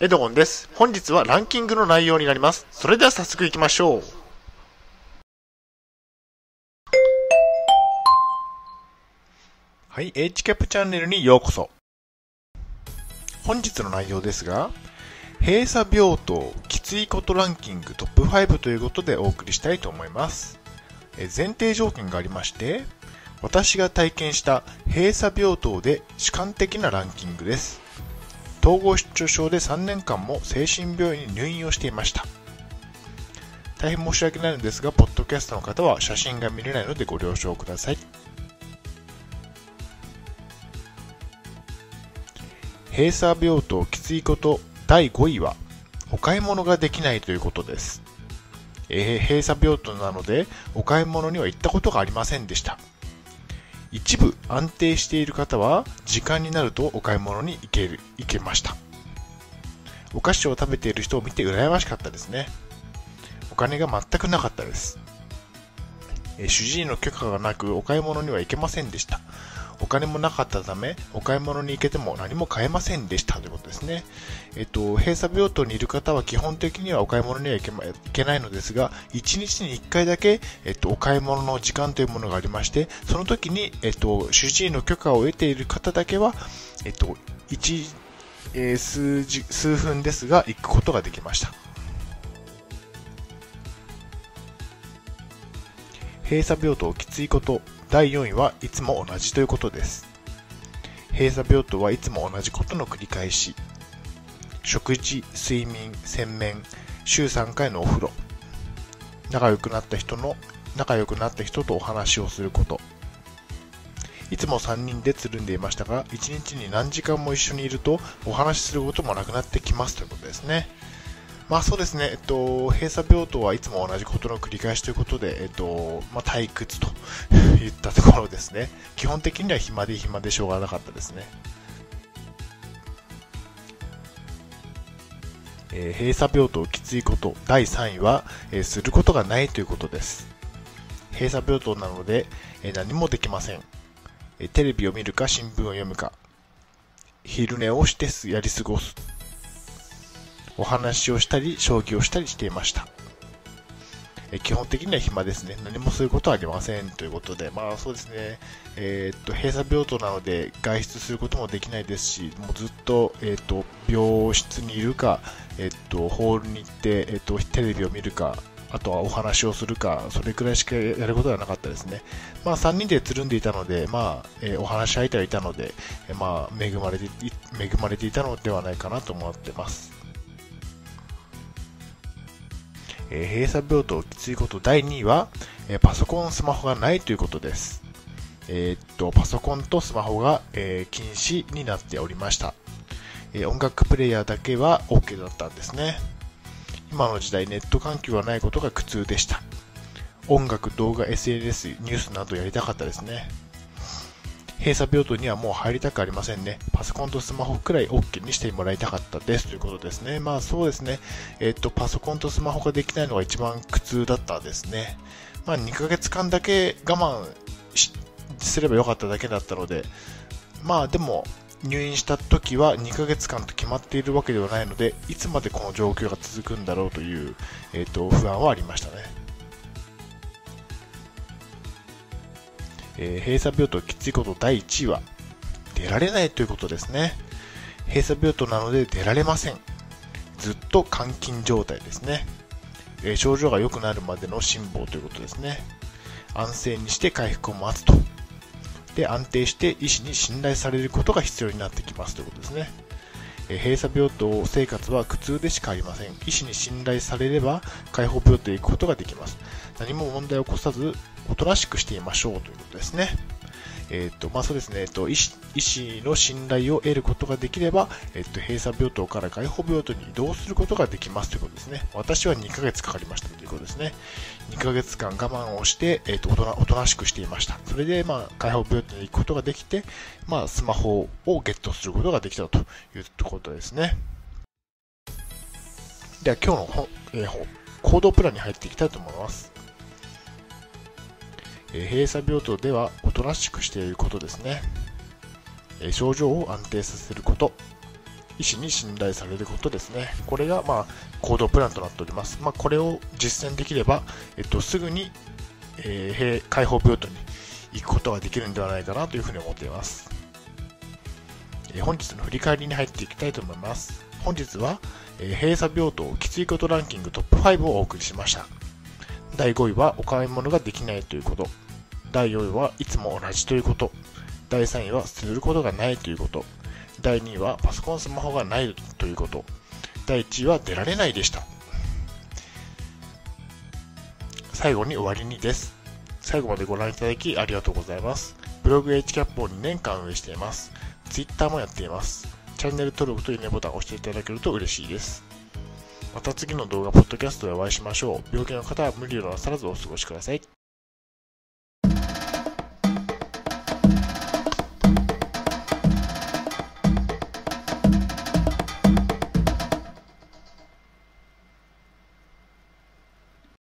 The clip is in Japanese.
エドゴンです。本日はランキングの内容になります。それでは早速行きましょう。はい、HCAP チャンネルにようこそ。本日の内容ですが、閉鎖病棟きついことランキングトップ5ということでお送りしたいと思います。え前提条件がありまして、私が体験した閉鎖病棟で主観的なランキングです。統合失調症で3年間も精神病院に入院をしていました。大変申し訳ないのですが、ポッドキャストの方は写真が見れないのでご了承ください。閉鎖病棟きついこと第5位は、お買い物ができないということです。えー閉鎖病棟なので、お買い物には行ったことがありませんでした。一部安定している方は時間になるとお買い物に行ける行けました。お菓子を食べている人を見て羨ましかったですね。お金が全くなかったです。主治医の許可がなくお買い物には行けませんでした。お金もなかったためお買い物に行けても何も買えませんでしたということですねえっと、閉鎖病棟にいる方は基本的にはお買い物には行け,、ま、行けないのですが、1日に1回だけ、えっと、お買い物の時間というものがありまして、その時に、えっと、主治医の許可を得ている方だけは、えっと、1、えー数時数分ですが、行くことができました。閉鎖病棟きついこと第4位はいつも同じということです。閉鎖病棟はいつも同じことの繰り返し。食事、睡眠、洗面、週3回のお風呂。仲良くなった人の、仲良くなった人とお話をすること。いつも3人でつるんでいましたが、1日に何時間も一緒にいるとお話しすることもなくなってきますということですね。まあそうですね、えっと、閉鎖病棟はいつも同じことの繰り返しということで、えっと、まあ退屈と いったところですね。基本的には暇で暇でしょうがなかったですね。えー閉鎖病棟きついこと第3位は、えーすることがないということです。閉鎖病棟なので、えー何もできません、えーテレビを見るか新聞を読むか、昼寝をしてすやり過ごす。お話をしたり、将棋をしたりしていました。え基本的には暇ですね。何もすることはありませんということで、まあそうですね、えーっと、閉鎖病棟なので外出することもできないですし、もうずっと、えーっと、病室にいるか、えーっと、ホールに行って、えっと、テレビを見るか、あとはお話をするか、それくらいしかやることがなかったですね。まあ3人でつるんでいたので、まあ、えお話し相手はいたので、えまあ恵まれて、恵まれていたのではないかなと思ってます。え閉鎖病棟きついこと第2位は、えパソコン、スマホがないということです。えーっと、パソコンとスマホが、え禁止になっておりました。え音楽プレイヤーだけは OK だったんですね。今の時代ネット環境がないことが苦痛でした。音楽、動画、SNS、ニュースなどやりたかったですね。閉鎖病棟にはもう入りたくありませんね。パソコンとスマホくらい OK にしてもらいたかったですということですね。まあそうですね。えっと、パソコンとスマホができないのが一番苦痛だったですね。まあ2ヶ月間だけ我慢すればよかっただけだったので、まあでも入院した時は2ヶ月間と決まっているわけではないので、いつまでこの状況が続くんだろうという、えっと、不安はありましたね。えー閉鎖病棟きついこと第1位は、出られないということですね。閉鎖病棟なので出られません。ずっと監禁状態ですね。えー症状が良くなるまでの辛抱ということですね。安静にして回復を待つと。で、安定して医師に信頼されることが必要になってきますということですね。えー閉鎖病棟生活は苦痛でしかありません。医師に信頼されれば解放病棟へ行くことができます。何も問題を起こさず、おとなしくしていましょうということですね。えっ、と、まあそうですね、えっ、と、医師、医師の信頼を得ることができれば、えっ、と、閉鎖病棟から解放病棟に移動することができますということですね。私は2ヶ月かかりましたということですね。2ヶ月間我慢をして、えっ、と、おとな、しくしていました。それで、まあ、解放病棟に行くことができて、まあ、スマホをゲットすることができたということですね。では、今日の、えー行動プランに入っていきたいと思います。え閉鎖病棟ではおとなしくしていることですね。え症状を安定させること、医師に信頼されることですね。これが、まあ、行動プランとなっております。まあ、これを実践できれば、えっと、すぐに、え、開放病棟に行くことができるんではないかなというふうに思っています。え、本日の振り返りに入っていきたいと思います。本日は、えー、閉鎖病棟きついことランキングトップ5をお送りしました。第5位はお買い物ができないということ。第4位はいつも同じということ。第3位はすることがないということ。第2位はパソコンスマホがないということ。第1位は出られないでした。最後に終わりにです。最後までご覧いただきありがとうございます。ブログ HCAP を2年間運営しています。Twitter もやっています。チャンネル登録といいねボタンを押していただけると嬉しいです。また次の動画、ポッドキャストでお会いしましょう。病気の方は無理をなさらずお過ごしください。